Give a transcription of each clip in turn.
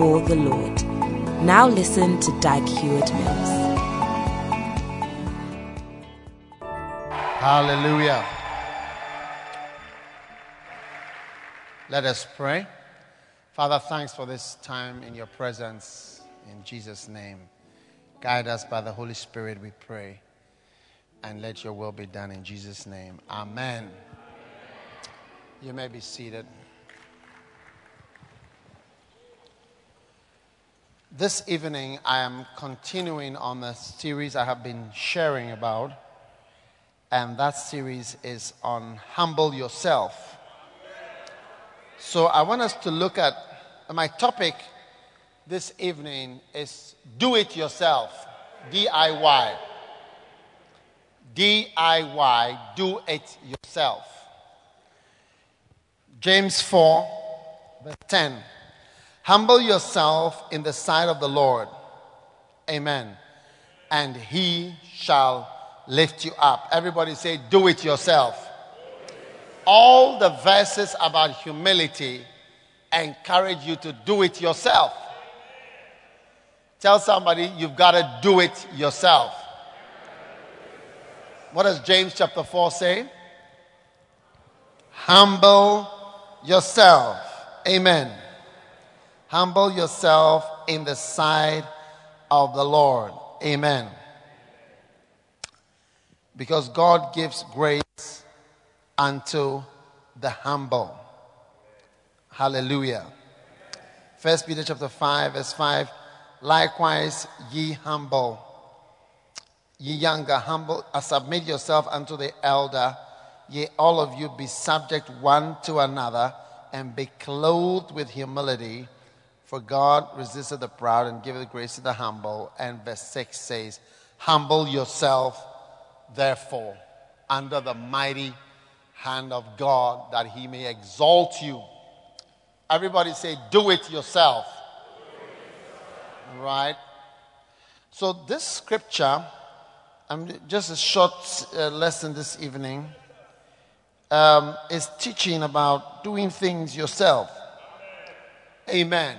for the Lord. Now listen to Dag Heward Mills. Hallelujah. Let us pray. Father, thanks for this time in your presence. In Jesus' name. Guide us by the Holy Spirit, we pray. And let your will be done in Jesus' name. Amen. You may be seated. This evening, I am continuing on the series I have been sharing about. And that series is on Humble Yourself. So I want us to look at my topic this evening is do it yourself. DIY. DIY, do it yourself. James 4, verse 10. Humble yourself in the sight of the Lord. Amen. And he shall lift you up. Everybody say, do it yourself all the verses about humility encourage you to do it yourself. Tell somebody you've got to do it yourself. What does James chapter 4 say? Humble yourself. Amen. Humble yourself in the sight of the Lord. Amen. Because God gives grace unto the humble. Hallelujah. First Peter chapter 5, verse 5. Likewise, ye humble, ye younger, humble, uh, submit yourself unto the elder. Ye all of you be subject one to another, and be clothed with humility. For God resisteth the proud and giveth grace to the humble. And verse 6 says, Humble yourself, therefore, under the mighty hand of God that he may exalt you. Everybody say, do it yourself. Right? So, this scripture, I'm just a short uh, lesson this evening, um, is teaching about doing things yourself. Amen.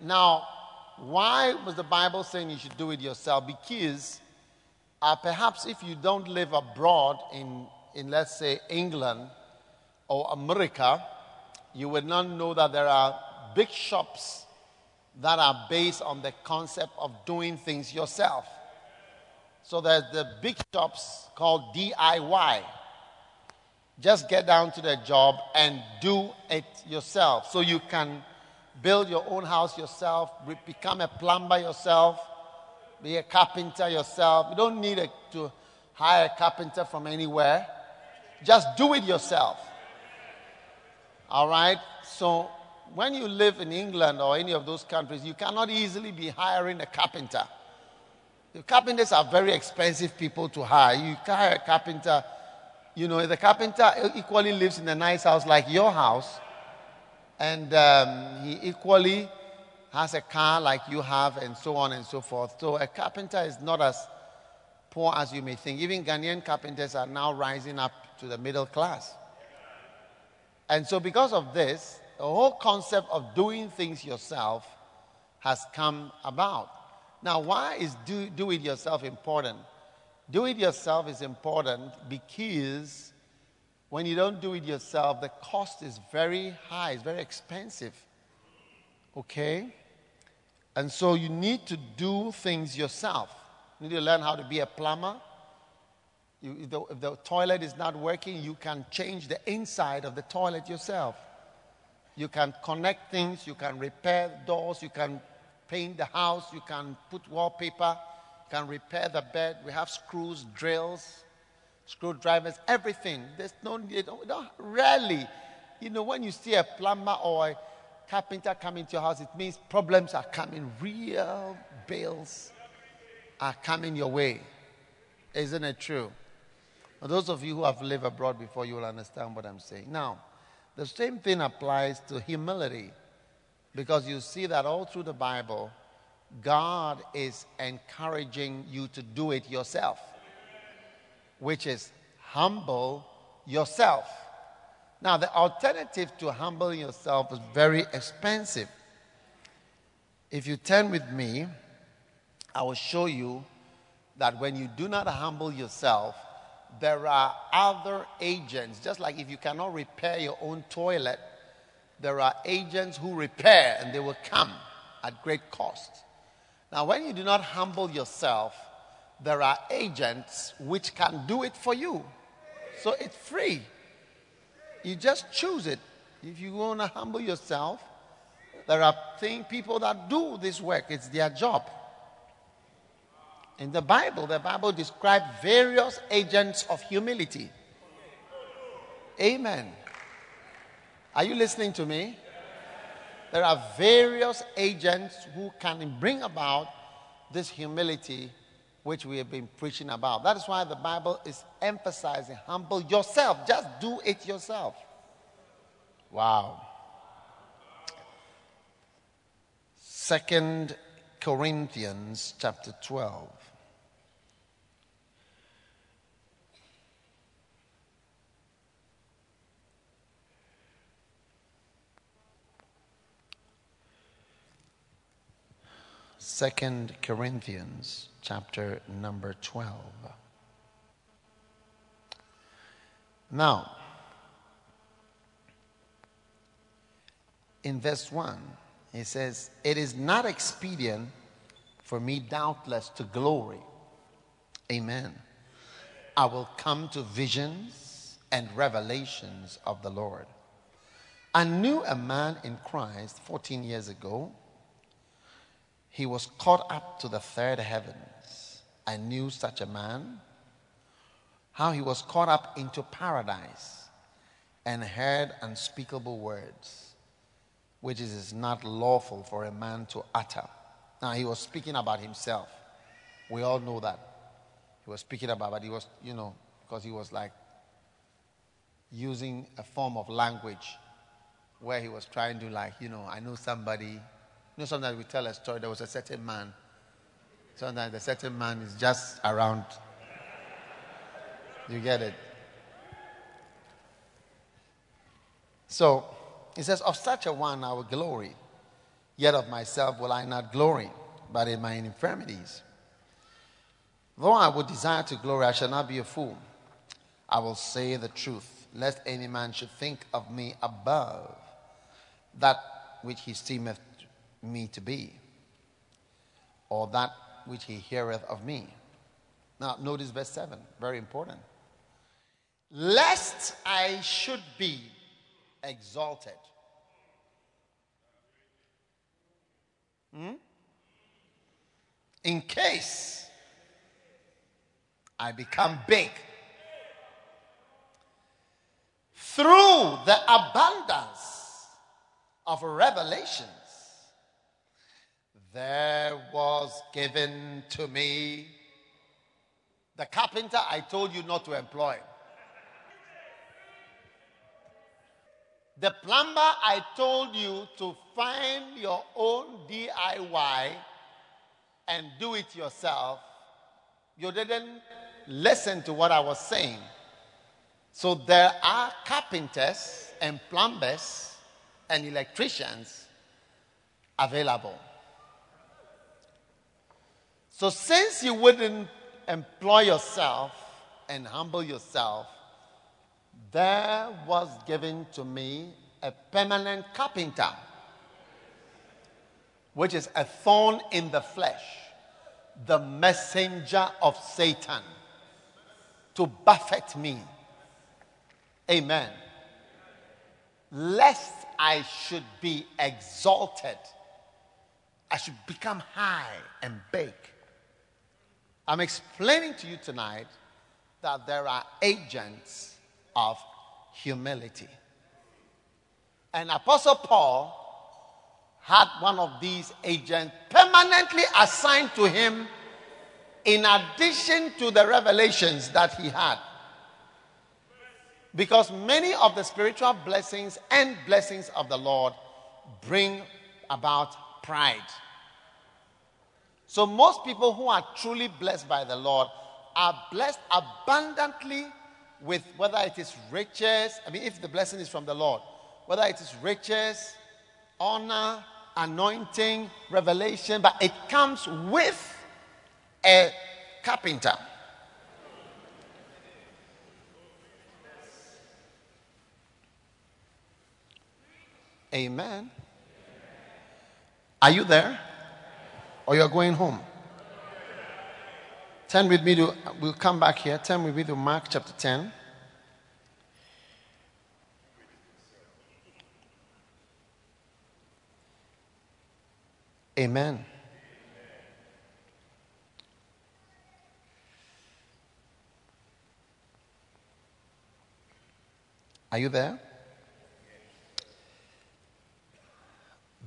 Now, why was the Bible saying you should do it yourself? Because uh, perhaps if you don't live abroad in in, let's say, England or America, you would not know that there are big shops that are based on the concept of doing things yourself. So there's the big shops called DIY. Just get down to the job and do it yourself. So you can build your own house yourself, become a plumber yourself, be a carpenter yourself. You don't need a, to hire a carpenter from anywhere. Just do it yourself. All right? So, when you live in England or any of those countries, you cannot easily be hiring a carpenter. The carpenters are very expensive people to hire. You hire a carpenter, you know, the carpenter equally lives in a nice house like your house, and um, he equally has a car like you have, and so on and so forth. So, a carpenter is not as poor as you may think. Even Ghanaian carpenters are now rising up to the middle class. And so, because of this, the whole concept of doing things yourself has come about. Now, why is do, do it yourself important? Do it yourself is important because when you don't do it yourself, the cost is very high, it's very expensive. Okay? And so you need to do things yourself. You need to learn how to be a plumber, you, if, the, if the toilet is not working, you can change the inside of the toilet yourself. You can connect things, you can repair doors, you can paint the house, you can put wallpaper, you can repair the bed. We have screws, drills, screwdrivers, everything. There's no need, rarely, you know, when you see a plumber or a carpenter come into your house, it means problems are coming, real bills are coming your way. Isn't it true? Those of you who have lived abroad before, you will understand what I'm saying. Now, the same thing applies to humility because you see that all through the Bible, God is encouraging you to do it yourself, which is humble yourself. Now, the alternative to humbling yourself is very expensive. If you turn with me, I will show you that when you do not humble yourself, there are other agents. Just like if you cannot repair your own toilet, there are agents who repair and they will come at great cost. Now, when you do not humble yourself, there are agents which can do it for you. So it's free. You just choose it. If you want to humble yourself, there are thing, people that do this work, it's their job. In the Bible, the Bible describes various agents of humility. Amen. Are you listening to me? There are various agents who can bring about this humility which we have been preaching about. That is why the Bible is emphasizing humble yourself. Just do it yourself. Wow. Second Corinthians chapter 12. Second Corinthians chapter number 12. Now, in verse 1, he says, It is not expedient for me, doubtless, to glory. Amen. I will come to visions and revelations of the Lord. I knew a man in Christ 14 years ago he was caught up to the third heavens. I knew such a man, how he was caught up into paradise and heard unspeakable words, which is not lawful for a man to utter. Now, he was speaking about himself. We all know that. He was speaking about, but he was, you know, because he was like using a form of language where he was trying to, like, you know, I know somebody know, sometimes we tell a story. There was a certain man. Sometimes the certain man is just around. You get it? So he says, Of such a one I will glory, yet of myself will I not glory, but in my infirmities. Though I would desire to glory, I shall not be a fool. I will say the truth, lest any man should think of me above that which he esteemeth me to be, or that which he heareth of me. Now, notice verse 7, very important. Lest I should be exalted. Hmm? In case I become big through the abundance of revelation there was given to me the carpenter I told you not to employ. The plumber I told you to find your own DIY and do it yourself. You didn't listen to what I was saying. So there are carpenters and plumbers and electricians available. So, since you wouldn't employ yourself and humble yourself, there was given to me a permanent carpenter, which is a thorn in the flesh, the messenger of Satan, to buffet me. Amen. Lest I should be exalted, I should become high and big. I'm explaining to you tonight that there are agents of humility. And Apostle Paul had one of these agents permanently assigned to him in addition to the revelations that he had. Because many of the spiritual blessings and blessings of the Lord bring about pride. So, most people who are truly blessed by the Lord are blessed abundantly with whether it is riches, I mean, if the blessing is from the Lord, whether it is riches, honor, anointing, revelation, but it comes with a carpenter. Amen. Are you there? Or you're going home? Turn with me to, we'll come back here. Turn with me to Mark chapter 10. Amen. Are you there?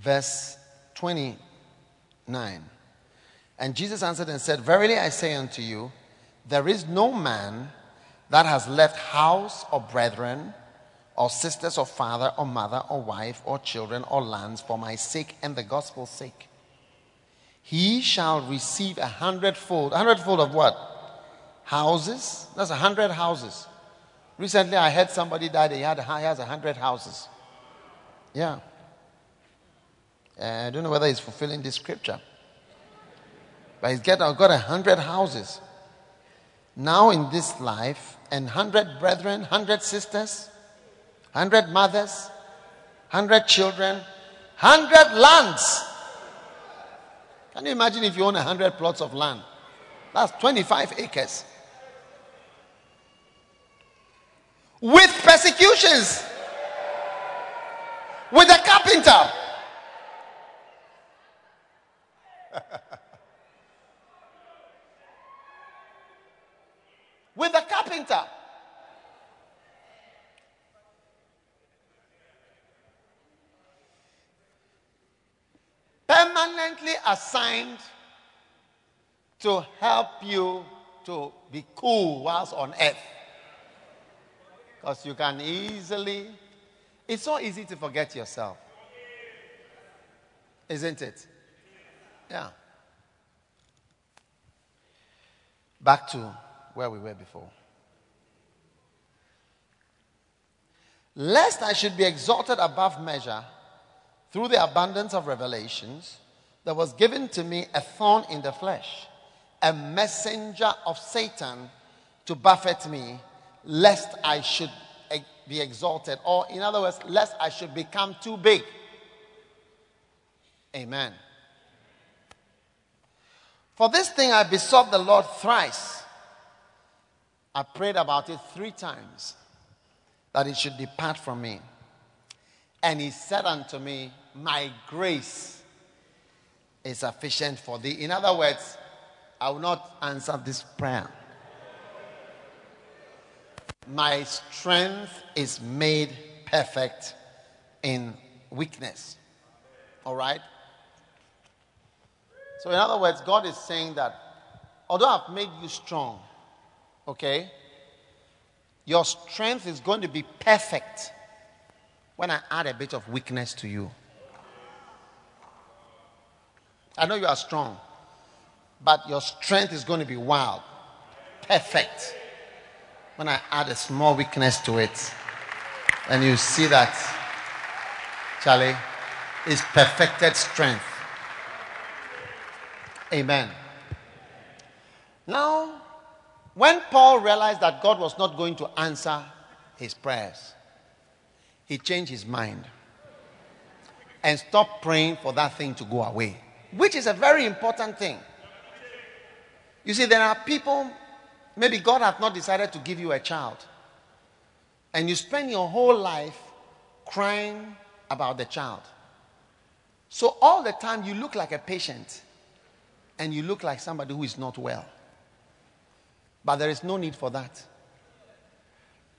Verse 29. And Jesus answered and said, Verily I say unto you, there is no man that has left house or brethren, or sisters, or father, or mother, or wife, or children, or lands for my sake and the gospel's sake. He shall receive a hundredfold. A hundredfold of what? Houses. That's a hundred houses. Recently, I heard somebody died. He had he has a hundred houses. Yeah. Uh, I don't know whether he's fulfilling this scripture, but he's got got a hundred houses. Now in this life, and hundred brethren, hundred sisters, hundred mothers, hundred children, hundred lands. Can you imagine if you own a hundred plots of land? That's twenty-five acres. with persecutions, with a carpenter. carpenter. Permanently assigned to help you to be cool whilst on earth. Because you can easily, it's so easy to forget yourself. Isn't it? Yeah. Back to where we were before. Lest I should be exalted above measure through the abundance of revelations, there was given to me a thorn in the flesh, a messenger of Satan to buffet me lest I should be exalted. Or, in other words, lest I should become too big. Amen. For this thing I besought the Lord thrice. I prayed about it three times that it should depart from me. And he said unto me, My grace is sufficient for thee. In other words, I will not answer this prayer. My strength is made perfect in weakness. All right? So, in other words, God is saying that although I've made you strong, okay, your strength is going to be perfect when I add a bit of weakness to you. I know you are strong, but your strength is going to be wild, perfect when I add a small weakness to it, and you see that, Charlie, is perfected strength. Amen. Now, when Paul realized that God was not going to answer his prayers, he changed his mind and stopped praying for that thing to go away, which is a very important thing. You see, there are people Maybe God has not decided to give you a child. And you spend your whole life crying about the child. So all the time you look like a patient and you look like somebody who is not well. But there is no need for that.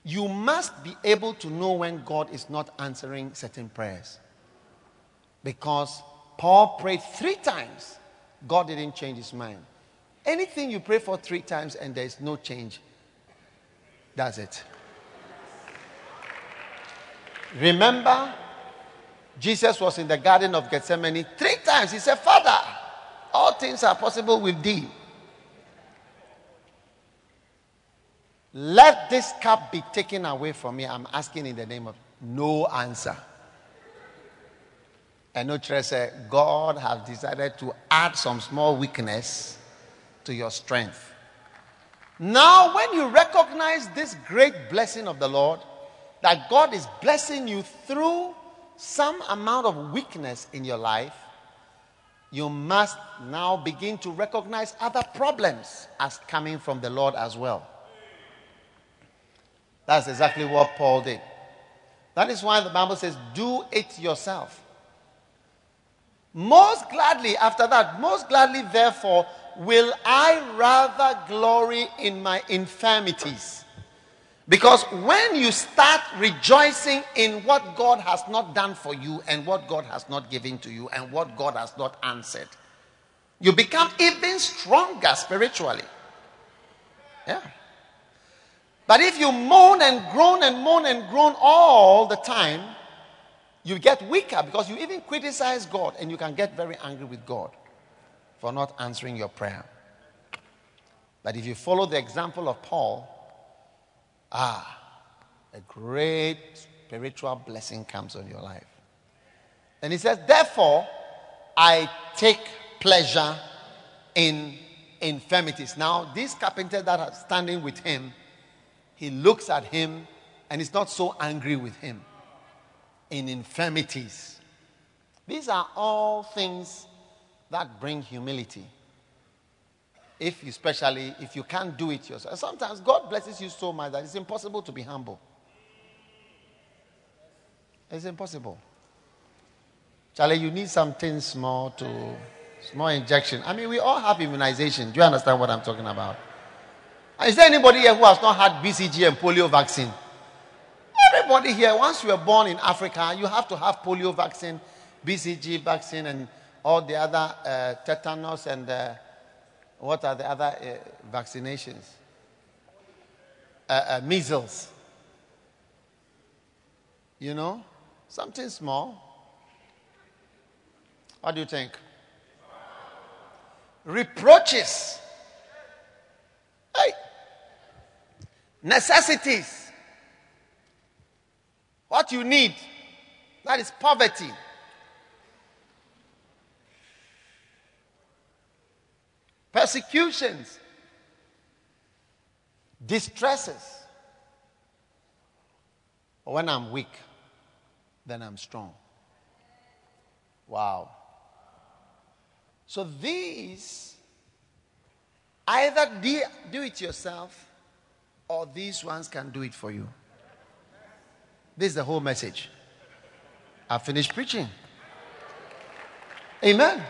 You must be able to know when God is not answering certain prayers. Because Paul prayed three times, God didn't change his mind. Anything you pray for three times and there's no change, that's it. Remember, Jesus was in the Garden of Gethsemane three times. He said, Father, all things are possible with thee. Let this cup be taken away from me. I'm asking in the name of no answer. And no said, God has decided to add some small weakness to your strength. Now, when you recognize this great blessing of the Lord, that God is blessing you through some amount of weakness in your life, you must now begin to recognize other problems as coming from the Lord as well. That's exactly what Paul did. That is why the Bible says, Do it yourself. Most gladly, after that, most gladly, therefore, will I rather glory in my infirmities. Because when you start rejoicing in what God has not done for you and what God has not given to you and what God has not answered, you become even stronger spiritually. Yeah. But if you moan and groan and moan and groan all the time, you get weaker because you even criticize God and you can get very angry with God for not answering your prayer. But if you follow the example of Paul, ah, a great spiritual blessing comes on your life. And he says, Therefore, I take pleasure in infirmities. Now, these carpenters that are standing with him, he looks at him and is not so angry with him. In infirmities. These are all things that bring humility. If you, especially if you can't do it yourself. Sometimes God blesses you so much that it's impossible to be humble. It's impossible. Charlie, you need something small to small injection. I mean, we all have immunization. Do you understand what I'm talking about? Is there anybody here who has not had BCG and polio vaccine? Everybody here, once you are born in Africa, you have to have polio vaccine, BCG vaccine, and all the other uh, tetanus and uh, what are the other uh, vaccinations? Uh, uh, measles. You know, something small. What do you think? Reproaches. Hey, necessities. What you need, that is poverty. Persecutions, distresses. When I'm weak, then I'm strong. Wow. So these, either do it yourself or these ones can do it for you. This is the whole message. I finished preaching. Amen.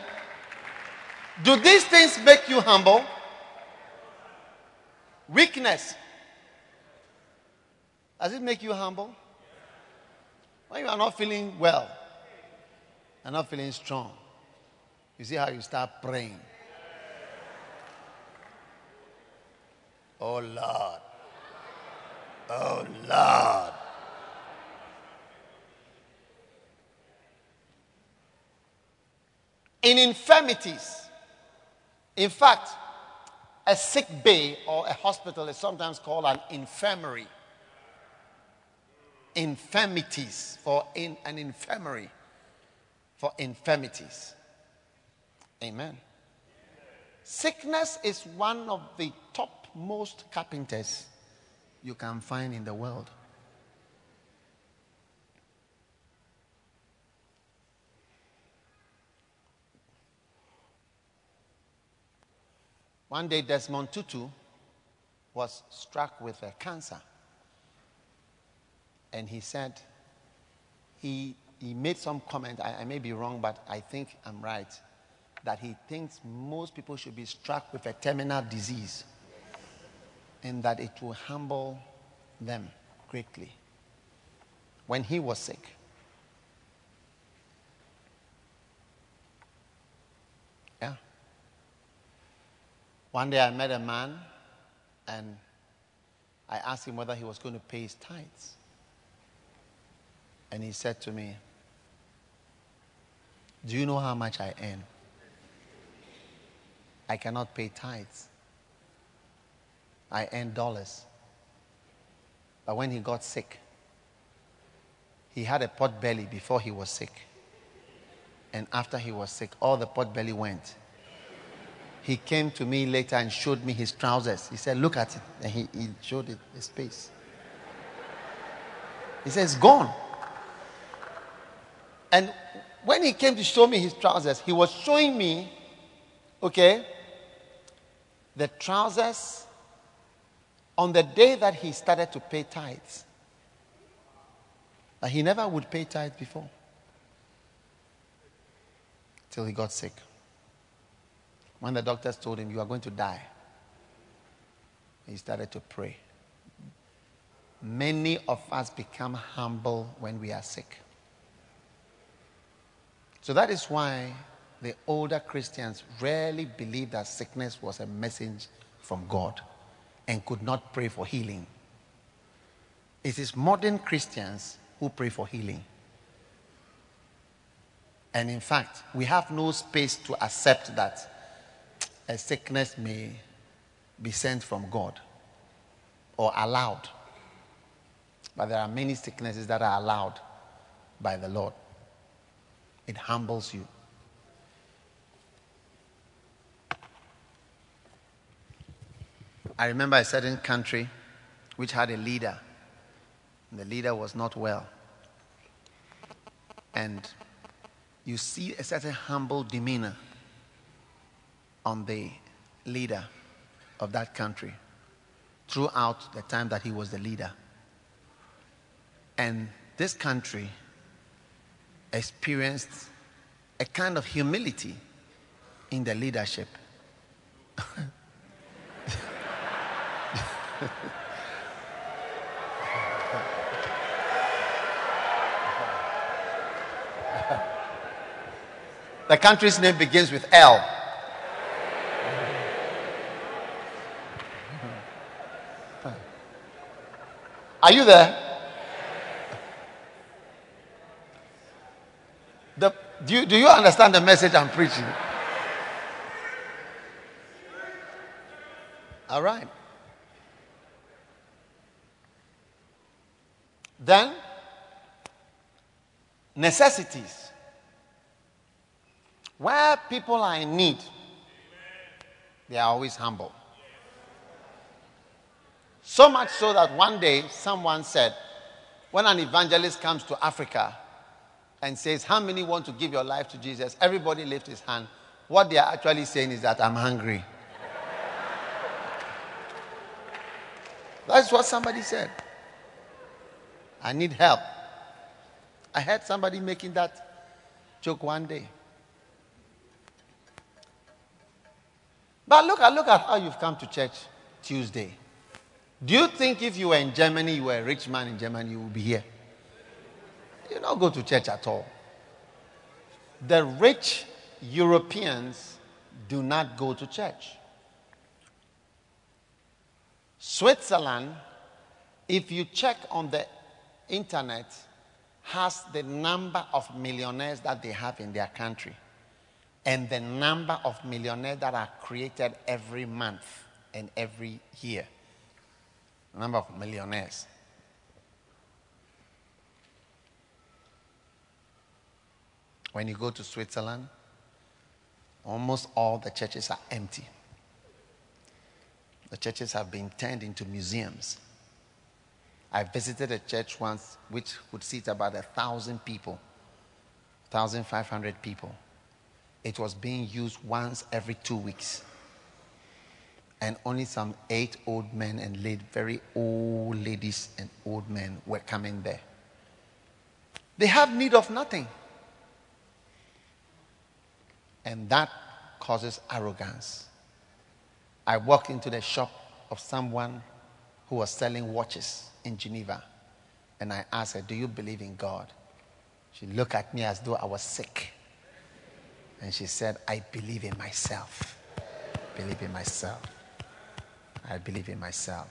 Do these things make you humble? Weakness. Does it make you humble? When you are not feeling well, and not feeling strong, you see how you start praying. Oh Lord. Oh Lord. In infirmities, in fact, a sick bay or a hospital is sometimes called an infirmary. Infirmities for in, an infirmary for infirmities. Amen. Sickness is one of the topmost carpenters you can find in the world. One day, Desmond Tutu was struck with a cancer. And he said, he, he made some comment, I, I may be wrong, but I think I'm right, that he thinks most people should be struck with a terminal disease and that it will humble them greatly. When he was sick, yeah. One day I met a man and I asked him whether he was going to pay his tithes. And he said to me, Do you know how much I earn? I cannot pay tithes. I earn dollars. But when he got sick, he had a pot belly before he was sick. And after he was sick, all the pot belly went. He came to me later and showed me his trousers. He said, Look at it. And he, he showed it, the space. He says, It's gone. And when he came to show me his trousers, he was showing me, okay, the trousers on the day that he started to pay tithes. But he never would pay tithes before. Till he got sick. When the doctors told him, You are going to die, he started to pray. Many of us become humble when we are sick. So that is why the older Christians rarely believed that sickness was a message from God and could not pray for healing. It is modern Christians who pray for healing. And in fact, we have no space to accept that a sickness may be sent from God or allowed. But there are many sicknesses that are allowed by the Lord. It humbles you. I remember a certain country which had a leader. The leader was not well. And you see a certain humble demeanor on the leader of that country throughout the time that he was the leader. And this country experienced a kind of humility in the leadership. the country's name begins with L. Are you there? The, do, you, do you understand the message I'm preaching? All right. Then, necessities. Where people are in need, they are always humble. So much so that one day someone said, when an evangelist comes to Africa, and says, How many want to give your life to Jesus? Everybody lifts his hand. What they are actually saying is that I'm hungry. That's what somebody said. I need help. I heard somebody making that joke one day. But look at look at how you've come to church Tuesday. Do you think if you were in Germany, you were a rich man in Germany, you would be here? You don't go to church at all. The rich Europeans do not go to church. Switzerland, if you check on the internet, has the number of millionaires that they have in their country and the number of millionaires that are created every month and every year. Number of millionaires. When you go to Switzerland, almost all the churches are empty. The churches have been turned into museums. I visited a church once which would seat about a thousand people, 1,500 people. It was being used once every two weeks. And only some eight old men and late, very old ladies and old men were coming there. They have need of nothing. And that causes arrogance. I walked into the shop of someone who was selling watches in Geneva. And I asked her, Do you believe in God? She looked at me as though I was sick. And she said, I believe in myself. believe in myself. I believe in myself.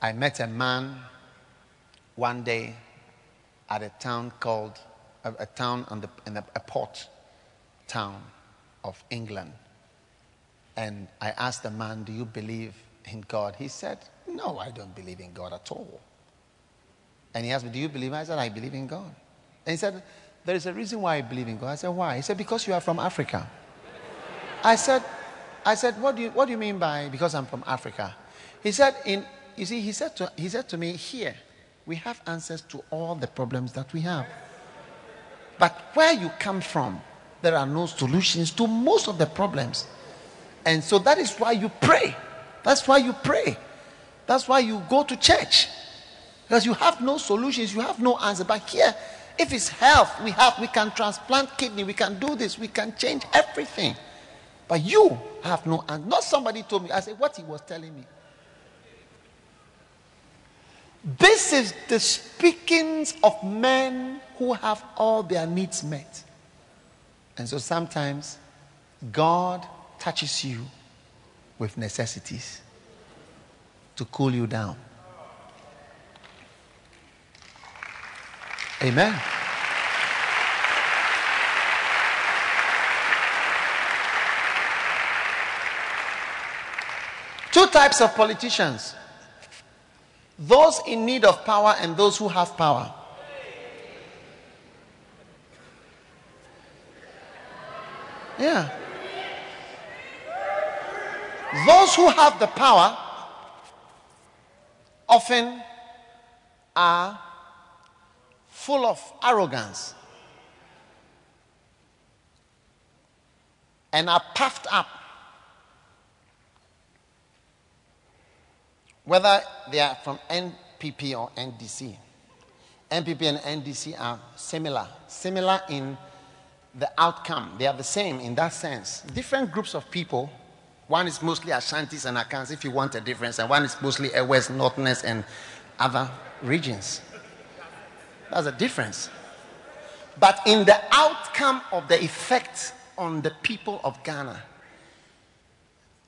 I met a man one day at a town called, a, a town on the, in a, a port town of England. And I asked the man, Do you believe in God? He said, No, I don't believe in God at all. And he asked me, Do you believe? I said, I believe in God. And he said, There is a reason why I believe in God. I said, Why? He said, Because you are from Africa. I said, I said, what do, you, what do you mean by because I'm from Africa? He said, in, you see, he said, to, he said to me, here, we have answers to all the problems that we have. But where you come from, there are no solutions to most of the problems. And so that is why you pray. That's why you pray. That's why you go to church. Because you have no solutions, you have no answer. But here, if it's health, we have we can transplant kidney, we can do this, we can change everything. But you have no answer. Not somebody told me. I said, what he was telling me. This is the speakings of men who have all their needs met. And so sometimes God touches you with necessities to cool you down. Amen. Two types of politicians those in need of power and those who have power. Yeah. Those who have the power often are full of arrogance and are puffed up whether they are from NPP or NDC. NPP and NDC are similar, similar in the outcome. They are the same in that sense. Different groups of people. One is mostly Ashantis and Akans, if you want a difference, and one is mostly a West, Northerners, and other regions. That's a difference. But in the outcome of the effect on the people of Ghana,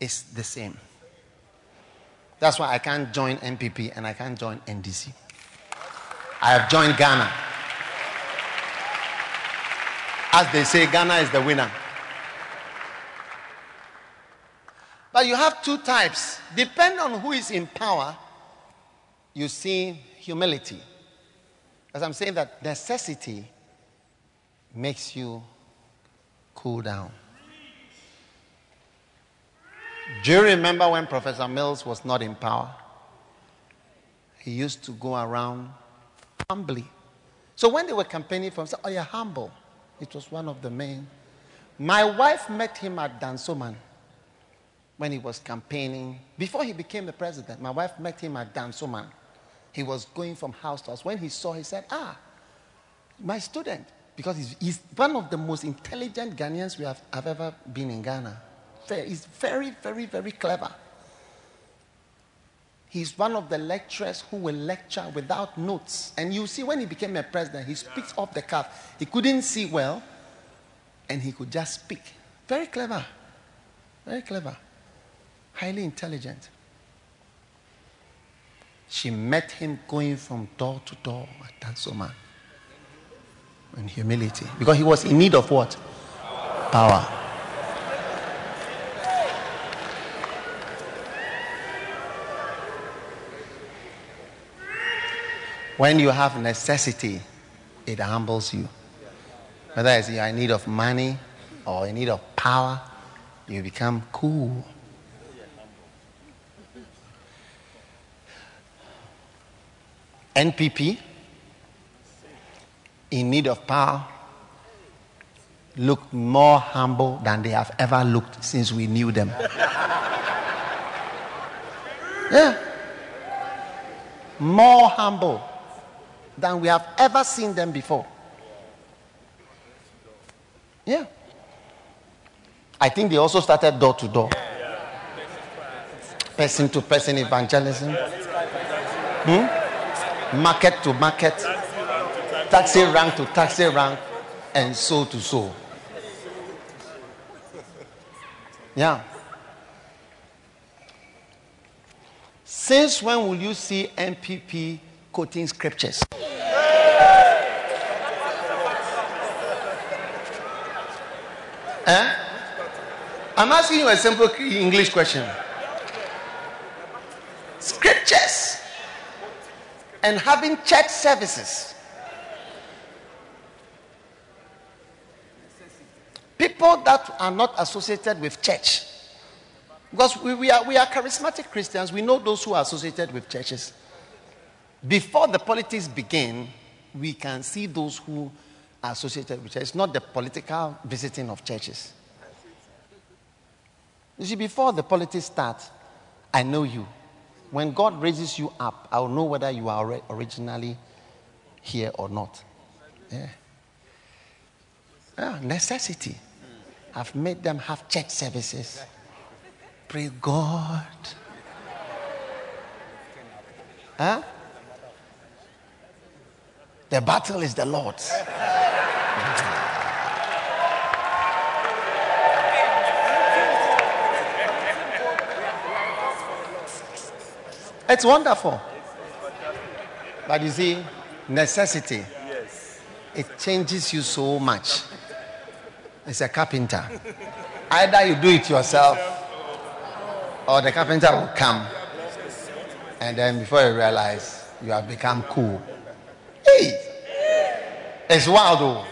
it's the same. That's why I can't join NPP and I can't join NDC. I have joined Ghana. As they say, Ghana is the winner. But you have two types. Depending on who is in power, you see humility. As I'm saying that necessity makes you cool down. Do you remember when Professor Mills was not in power? He used to go around humbly. So when they were campaigning for him, said, Oh, you're humble. It was one of the main. My wife met him at Dansoman when he was campaigning. Before he became the president, my wife met him at Dansoman. He was going from house to house. When he saw, he said, Ah, my student. Because he's, he's one of the most intelligent Ghanaians we have, have ever been in Ghana. He's very, very, very clever. He's one of the lecturers who will lecture without notes. And you see, when he became a president, he speaks off the cuff. He couldn't see well, and he could just speak. Very clever. Very clever. Highly intelligent. She met him going from door to door at Dansoman in humility. Because he was in need of what? Power. When you have necessity, it humbles you. Whether it's you're in need of money or in need of power, you become cool. NPP, in need of power, look more humble than they have ever looked since we knew them. yeah. More humble than we have ever seen them before. Yeah. I think they also started door to door, person to person evangelism, hmm? Market to market, taxi rank to taxi rank, and so to so. Yeah. Since when will you see NPP quoting scriptures? eh? I'm asking you a simple English question. Scriptures and having church services. People that are not associated with church. Because we, we, are, we are charismatic Christians, we know those who are associated with churches. Before the politics begin, we can see those who are associated with churches, It's not the political visiting of churches. You see, before the politics start, I know you. When God raises you up, I'll know whether you are originally here or not. Yeah. yeah necessity. I've made them have church services. Pray God. Huh? The battle is the Lord's. It's wonderful. But you see, necessity, it changes you so much. It's a carpenter. Either you do it yourself or the carpenter will come. And then before you realize, you have become cool. Hey! It's wild though.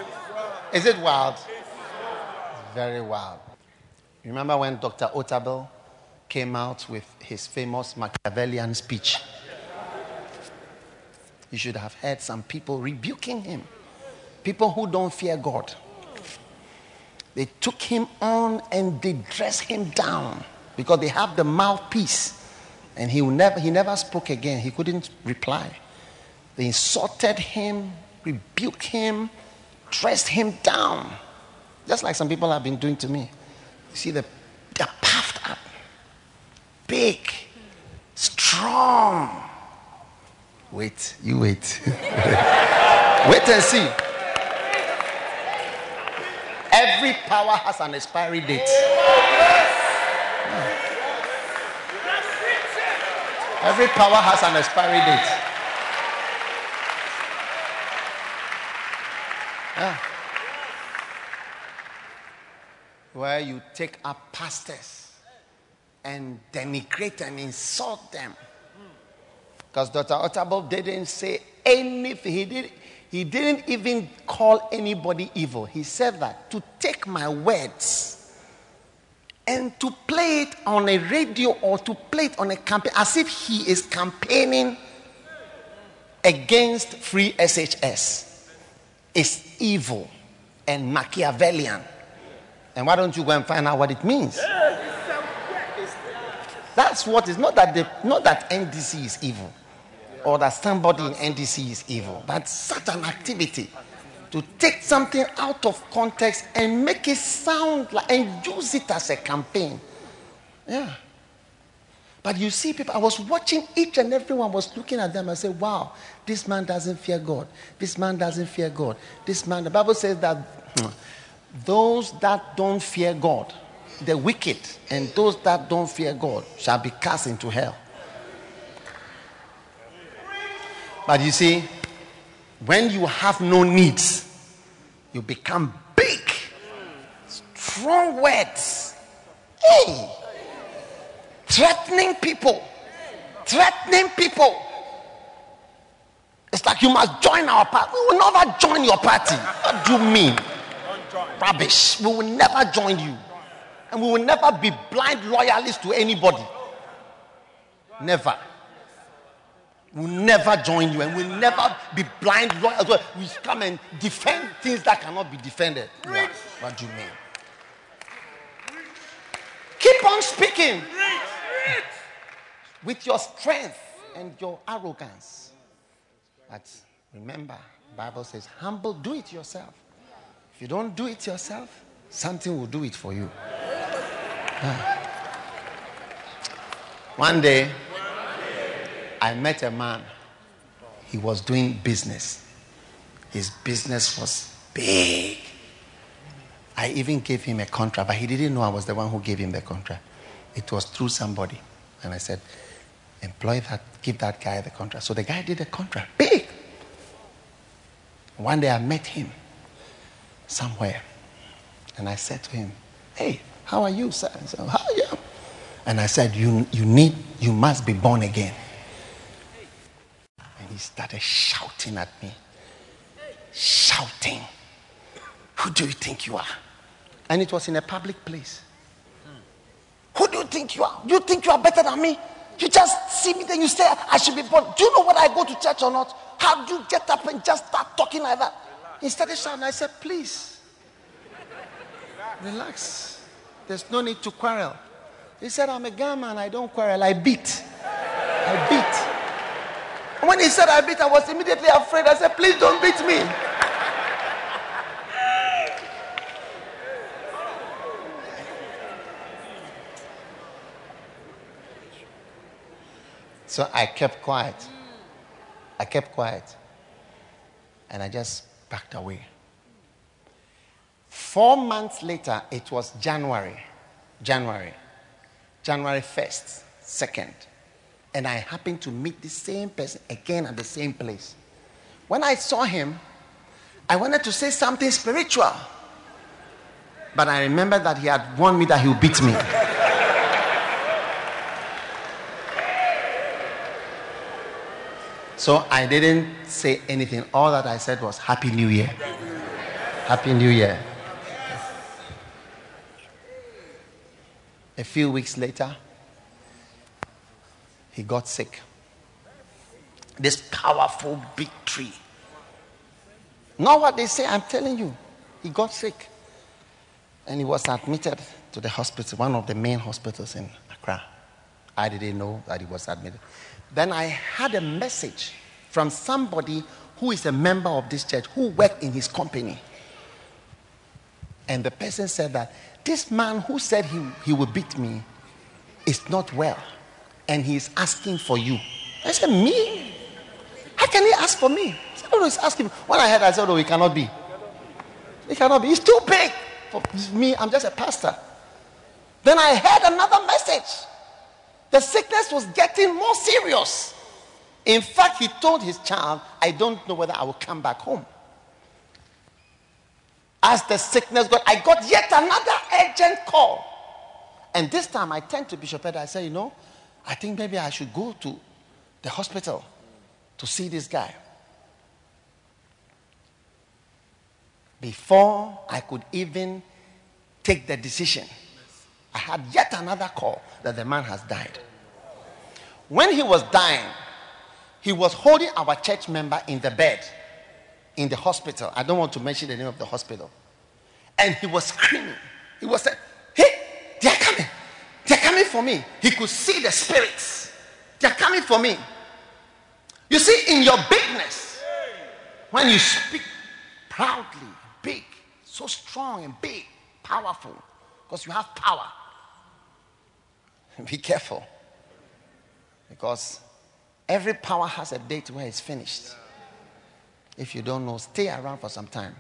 Is it wild? Very wild. Remember when Dr. Otabil came out with his famous Machiavellian speech? You should have heard some people rebuking him. People who don't fear God. They took him on and they dressed him down because they have the mouthpiece. And he, never, he never spoke again. He couldn't reply. They insulted him, rebuked him, dressed him down. Just like some people have been doing to me. You see, the, big, strong. Wait, you wait. wait and see. Every power has an expiry date. Every power has an expiry date. Yeah. Where you take up pastors and denigrate and insult them. Because Dr. Otabil didn't say anything. He did he didn't even call anybody evil. He said that to take my words and to play it on a radio or to play it on a campaign as if he is campaigning against free SHS is evil and Machiavellian. And why don't you go and find out what it means? That's what is not that the, not that NDC is evil or that somebody in NDC is evil. But such an activity to take something out of context and make it sound like and use it as a campaign. Yeah. But you see, people, I was watching each and everyone was looking at them and said, Wow, this man doesn't fear God. This man doesn't fear God. This man, the Bible says that hmm, those that don't fear God, the wicked, and those that don't fear God shall be cast into hell. But you see, when you have no needs, you become big. Strong words. Hey. Threatening people. Threatening people. It's like you must join our party. We will never join your party. What do you mean? Rubbish. We will never join you. And we will never be blind loyalists to anybody. Never. We'll never join you and we'll never be blind well. We come and defend things that cannot be defended. Yeah. What do you mean? Keep on speaking with your strength and your arrogance. But remember, Bible says, humble, do it yourself. If you don't do it yourself, something will do it for you. Yeah. One day, I met a man. He was doing business. His business was big. I even gave him a contract, but he didn't know I was the one who gave him the contract. It was through somebody. And I said, employ that, give that guy the contract. So the guy did a contract, big. One day I met him somewhere. And I said to him, Hey, how are you, sir? He said, How are you? And I said, You, you need, you must be born again. And he started shouting at me. Shouting. Who do you think you are? And it was in a public place. Who do you think you are? You think you are better than me? You just see me, then you say, I should be born. Do you know whether I go to church or not? How do you get up and just start talking like that? He started shouting. I said, Please, relax. There's no need to quarrel. He said, I'm a guy man. I don't quarrel. I beat. I beat. when he said I beat, I was immediately afraid. I said, Please don't beat me. So I kept quiet. I kept quiet. And I just backed away. Four months later, it was January. January. January 1st, 2nd. And I happened to meet the same person again at the same place. When I saw him, I wanted to say something spiritual. But I remembered that he had warned me that he would beat me. So I didn't say anything. All that I said was Happy New Year. Happy New Year. A few weeks later, he got sick. This powerful big tree. Not what they say, I'm telling you. He got sick. And he was admitted to the hospital, one of the main hospitals in Accra. I didn't know that he was admitted. Then I had a message from somebody who is a member of this church who worked in his company. And the person said that this man who said he, he would beat me is not well. And he is asking for you. I said, Me? How can he ask for me? I said, Oh, he's asking. When I heard, I said, Oh, he cannot be. He cannot be. He's too big for me. I'm just a pastor. Then I heard another message. The sickness was getting more serious. In fact, he told his child, I don't know whether I will come back home. As the sickness got, I got yet another urgent call. And this time I turned to Bishop Ed. I said, You know, I think maybe I should go to the hospital to see this guy. Before I could even take the decision, I had yet another call that the man has died. When he was dying, he was holding our church member in the bed in the hospital. I don't want to mention the name of the hospital. And he was screaming. He was saying, Hey, they are coming. They are coming for me. He could see the spirits. They are coming for me. You see, in your bigness, when you speak proudly, big, so strong and big, powerful, because you have power, be careful. Because every power has a date where it's finished. If you don't know, stay around for some time.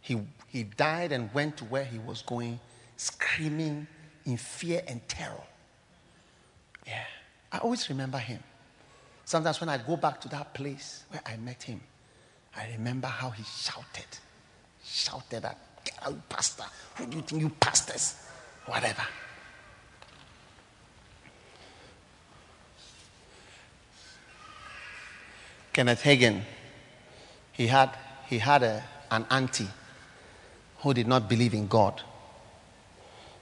He, he died and went to where he was going, screaming in fear and terror. Yeah. I always remember him. Sometimes when I go back to that place where I met him, I remember how he shouted. Shouted at, out, pastor. Who do you think you pastors? Whatever. Kenneth Hagin, he had, he had a, an auntie who did not believe in God.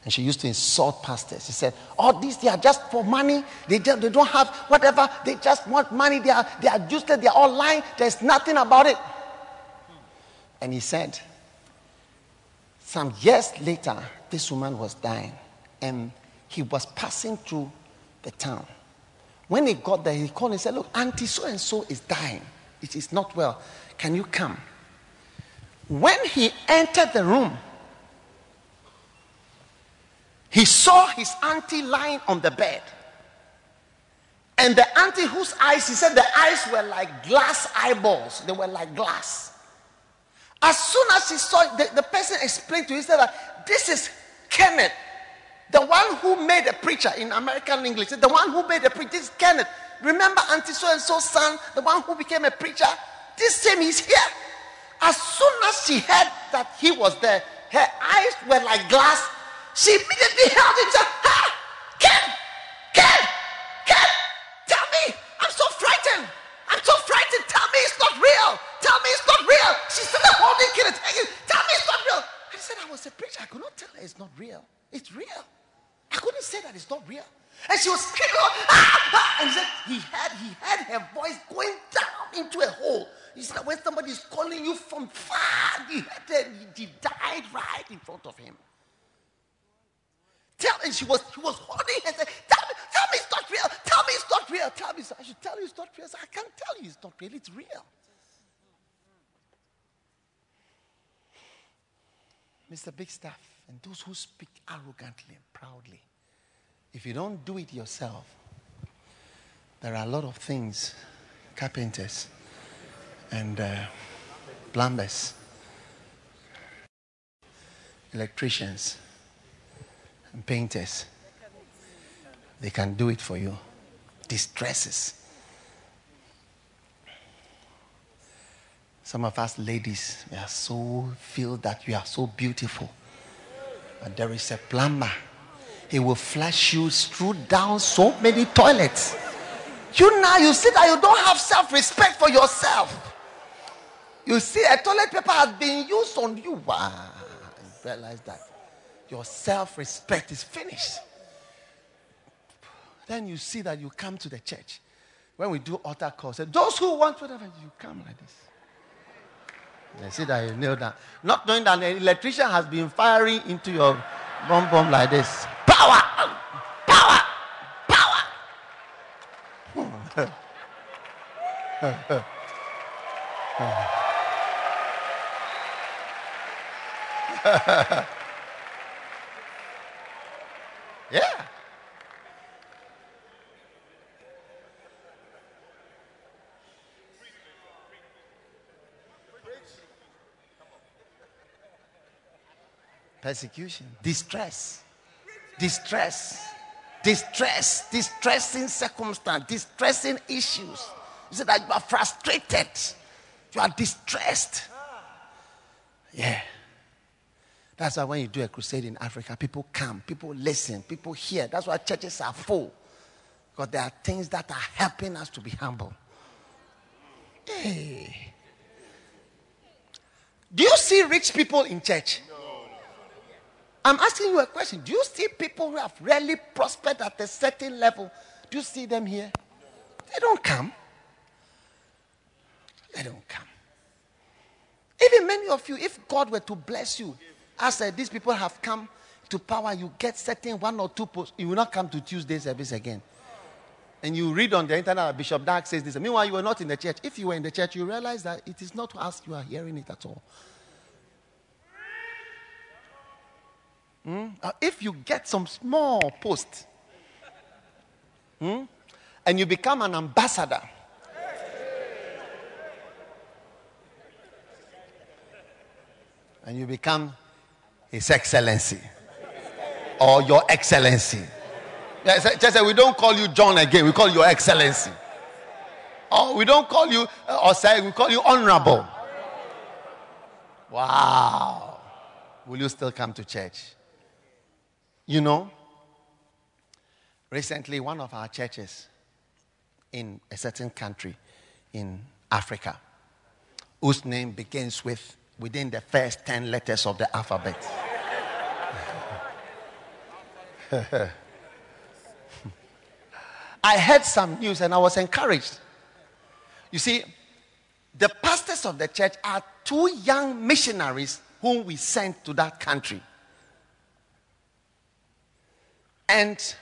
And she used to insult pastors. She said, All oh, these, they are just for money. They, just, they don't have whatever. They just want money. They are, they are useless. They are all lying. There's nothing about it. And he said, Some years later, this woman was dying. And he was passing through the town. When he got there, he called and said, Look, Auntie so and so is dying. It is not well. Can you come? When he entered the room, he saw his auntie lying on the bed. And the auntie whose eyes, he said the eyes were like glass eyeballs, they were like glass. As soon as he saw the, the person explained to him, he said that this is Kenneth, the one who made a preacher in American English. The one who made a preacher. This is Kenneth. Remember Auntie So and so's son, the one who became a preacher? This same is here. As soon as she heard that he was there, her eyes were like glass. She immediately held him and! Ken! Ken! Ken! Tell me! I'm so frightened! I'm so frightened! Tell me it's not real! Tell me it's not real! She started holding Kenneth. Tell me it's not real! I said, I was a preacher. I could not tell her it's not real. It's real. I couldn't say that it's not real. And she was screaming, ah, ah, and he said he had he had her voice going down into a hole. He said when somebody is calling you from far, he had he died right in front of him. Tell and she was she was holding her said, Tell me, tell me it's not real. Tell me it's not real. Tell me I should tell you it's not real. I, said, I can't tell you it's not real. It's real. Mr. Big Stuff and those who speak arrogantly and proudly if you don't do it yourself, there are a lot of things carpenters and uh, plumbers, electricians, and painters. They can do it for you. Distresses. Some of us ladies, we are so feel that we are so beautiful. But there is a plumber he will flush you through down so many toilets. You now, you see that you don't have self respect for yourself. You see, a toilet paper has been used on you. Wow. You realize that your self respect is finished. Then you see that you come to the church. When we do altar calls, those who want whatever, you come like this. They see that you kneel down. Not knowing that an electrician has been firing into your bum bum like this. Power! Power! Power! yeah. Persecution, distress distress, distress, distressing circumstance, distressing issues. You say that you are frustrated, you are distressed. Yeah. That's why when you do a crusade in Africa, people come, people listen, people hear. That's why churches are full. Because there are things that are helping us to be humble. Hey. Do you see rich people in church? I'm asking you a question. Do you see people who have really prospered at a certain level? Do you see them here? They don't come. They don't come. Even many of you, if God were to bless you, as uh, these people have come to power, you get certain one or two posts, you will not come to Tuesday service again. And you read on the internet, Bishop Dag says this. Meanwhile, you were not in the church. If you were in the church, you realize that it is not us you are hearing it at all. Hmm? Uh, if you get some small post hmm, and you become an ambassador, and you become His Excellency or Your Excellency. Just say, we don't call you John again, we call you Your Excellency. Or we don't call you, or say, we call you Honorable. Wow. Will you still come to church? You know, recently one of our churches in a certain country in Africa, whose name begins with within the first 10 letters of the alphabet. I heard some news and I was encouraged. You see, the pastors of the church are two young missionaries whom we sent to that country. And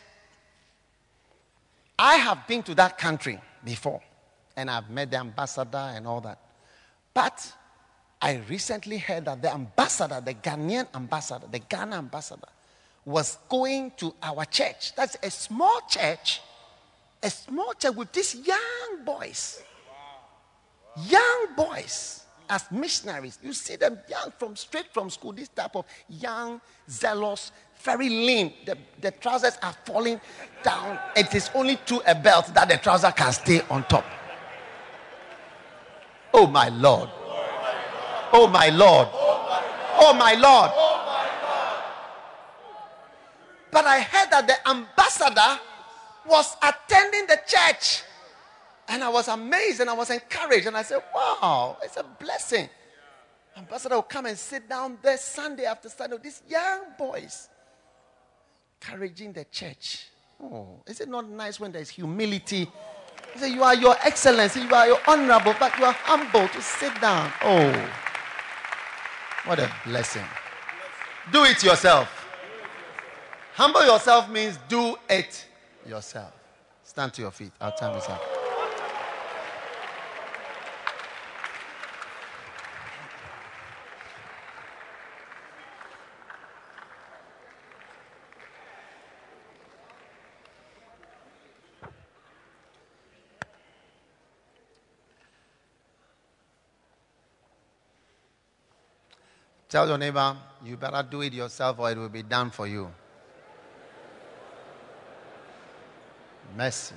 I have been to that country before, and I've met the ambassador and all that. But I recently heard that the ambassador, the Ghanaian ambassador, the Ghana ambassador, was going to our church. That's a small church, a small church with these young boys. Young boys. as missionaries. You see them young from straight from school, this type of young, zealous, very lean. The, the trousers are falling down. It is only to a belt that the trouser can stay on top. Oh my Lord. Oh my Lord. Oh my Lord. But I heard that the ambassador was attending the church. And I was amazed and I was encouraged. And I said, wow, it's a blessing. Ambassador will come and sit down there Sunday after Sunday. These young boys encouraging the church. Oh, is it not nice when there's humility? You say, You are your excellency, you are your honorable, but you are humble to sit down. Oh, what a blessing. Do it yourself. Humble yourself means do it yourself. Stand to your feet. Our time is up. Tell your neighbor, you better do it yourself or it will be done for you. Mercy.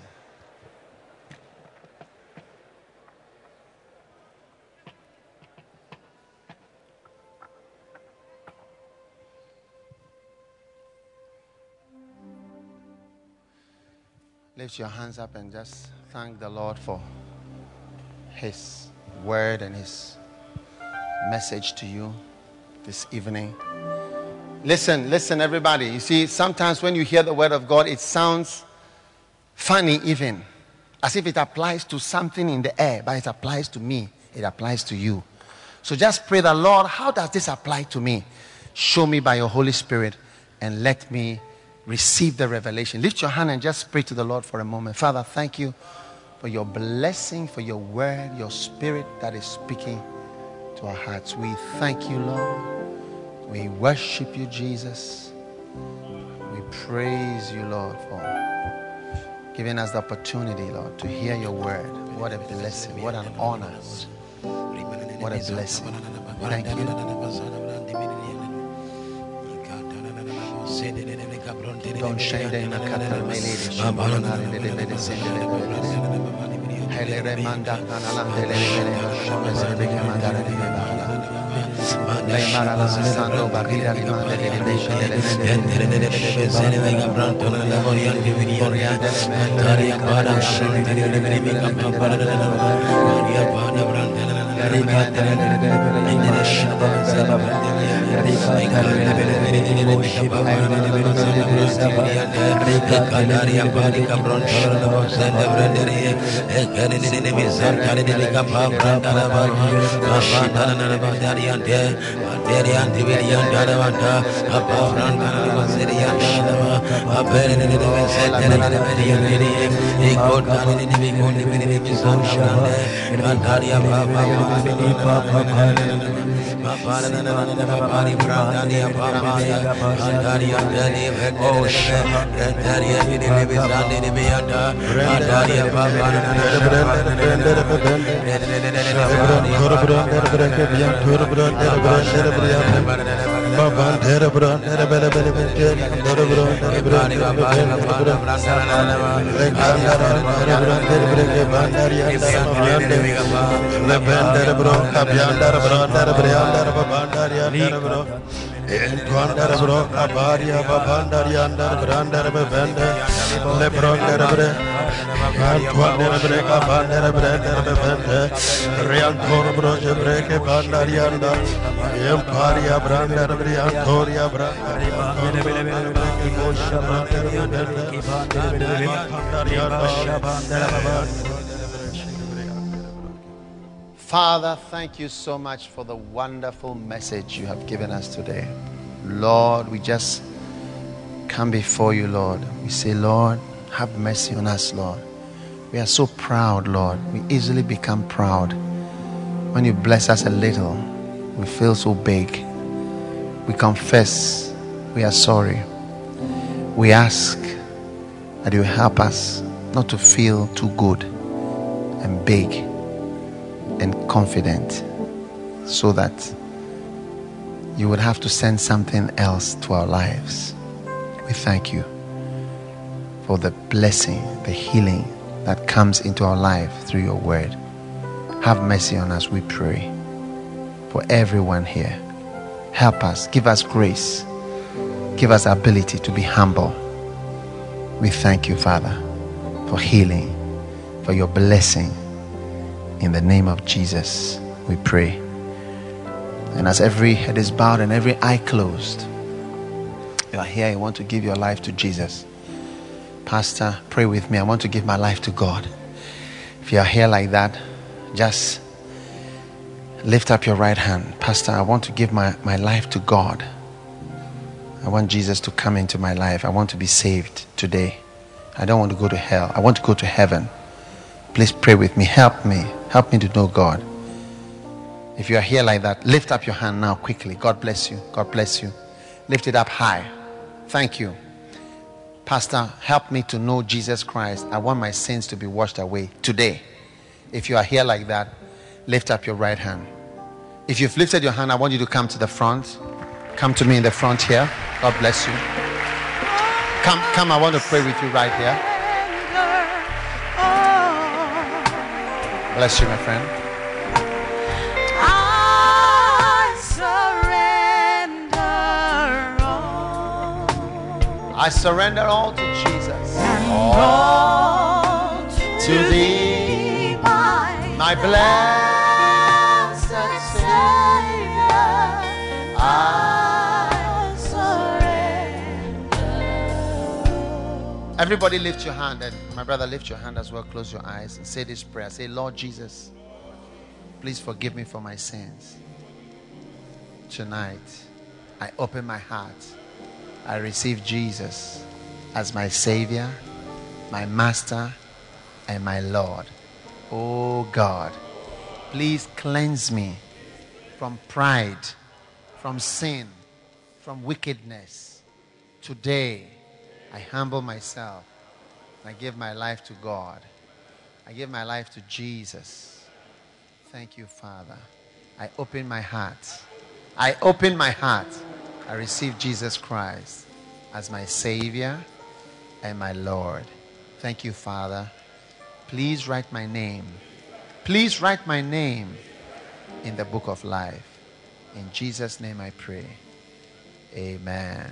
Lift your hands up and just thank the Lord for His word and His message to you this evening. Listen, listen, everybody. You see, sometimes when you hear the word of God, it sounds funny, even as if it applies to something in the air, but it applies to me, it applies to you. So just pray the Lord, how does this apply to me? Show me by your Holy Spirit and let me receive the revelation. Lift your hand and just pray to the Lord for a moment. Father, thank you for your blessing, for your word, your spirit that is speaking to our hearts. We thank you, Lord. We worship you, Jesus. We praise you, Lord, for giving us the opportunity, Lord, to hear your word. What a blessing. What an honor. What a blessing. Thank you. Don't branda la Canaria Panica Bronchon of Celebrity, Canadian Mizan, Canadian Capa, Pantana, Pantana, Pantana, Pantana, Pantana, Derian Tibian Dalavata, Apauran Kanavasirian Dalava, Aperen in the Vesetan and the Median Lady, they called Kanin in the big only minute is on Shalanda, and Antaria Papa. Oh, Bandar bro, kabiandar bro, bandar bro, bandar bro, bandar bro. Enquandar bro, abaria babandar yandar brandar bevende, lebrandar bre, enquandar bre kabandar brandar bevende, riankor bro jebre ke bandar yandar, emparia brandar bre antoria brandar bele bele bele bele ki boşa brandar bevende, bandar yandar bandar bevende. Father, thank you so much for the wonderful message you have given us today. Lord, we just come before you, Lord. We say, Lord, have mercy on us, Lord. We are so proud, Lord. We easily become proud. When you bless us a little, we feel so big. We confess we are sorry. We ask that you help us not to feel too good and big and confident. so that you would have to send something else to our lives. We thank you for the blessing, the healing that comes into our life through your word. Have mercy on us, we pray. For everyone here, help us, give us grace, give us ability to be humble. We thank you, Father, for healing, for your blessing. In the name of Jesus, we pray. And as every head is bowed and every eye closed, you are here, you want to give your life to Jesus. Pastor, pray with me. I want to give my life to God. If you are here like that, just lift up your right hand. Pastor, I want to give my, my life to God. I want Jesus to come into my life. I want to be saved today. I don't want to go to hell. I want to go to heaven. Please pray with me. Help me. Help me to know God. If you are here like that, lift up your hand now quickly. God bless you. God bless you. Lift it up high. Thank you. Pastor, help me to know Jesus Christ. I want my sins to be washed away today. If you are here like that, lift up your right hand. If you've lifted your hand, I want you to come to the front. Come to me in the front here. God bless you. Come, come, I want to pray with you right here. Bless you, my friend. I surrender all I surrender all to Jesus. All to thee, my blessed Everybody lift your hand and my brother lift your hand as well. Close your eyes and say this prayer. Say, Lord Jesus, please forgive me for my sins. Tonight, I open my heart I receive Jesus as my Savior, my Master, and my Lord. Oh God, please cleanse me from pride, from sin, from wickedness. Today, I humble myself. I give my life to God. I give my life to Jesus. Thank you, Father. I open my heart. I open my heart I receive Jesus Christ as my Savior and my Lord. Thank you, Father. Please write my name. Please write my name in the book of life. In Jesus' name I pray. Amen.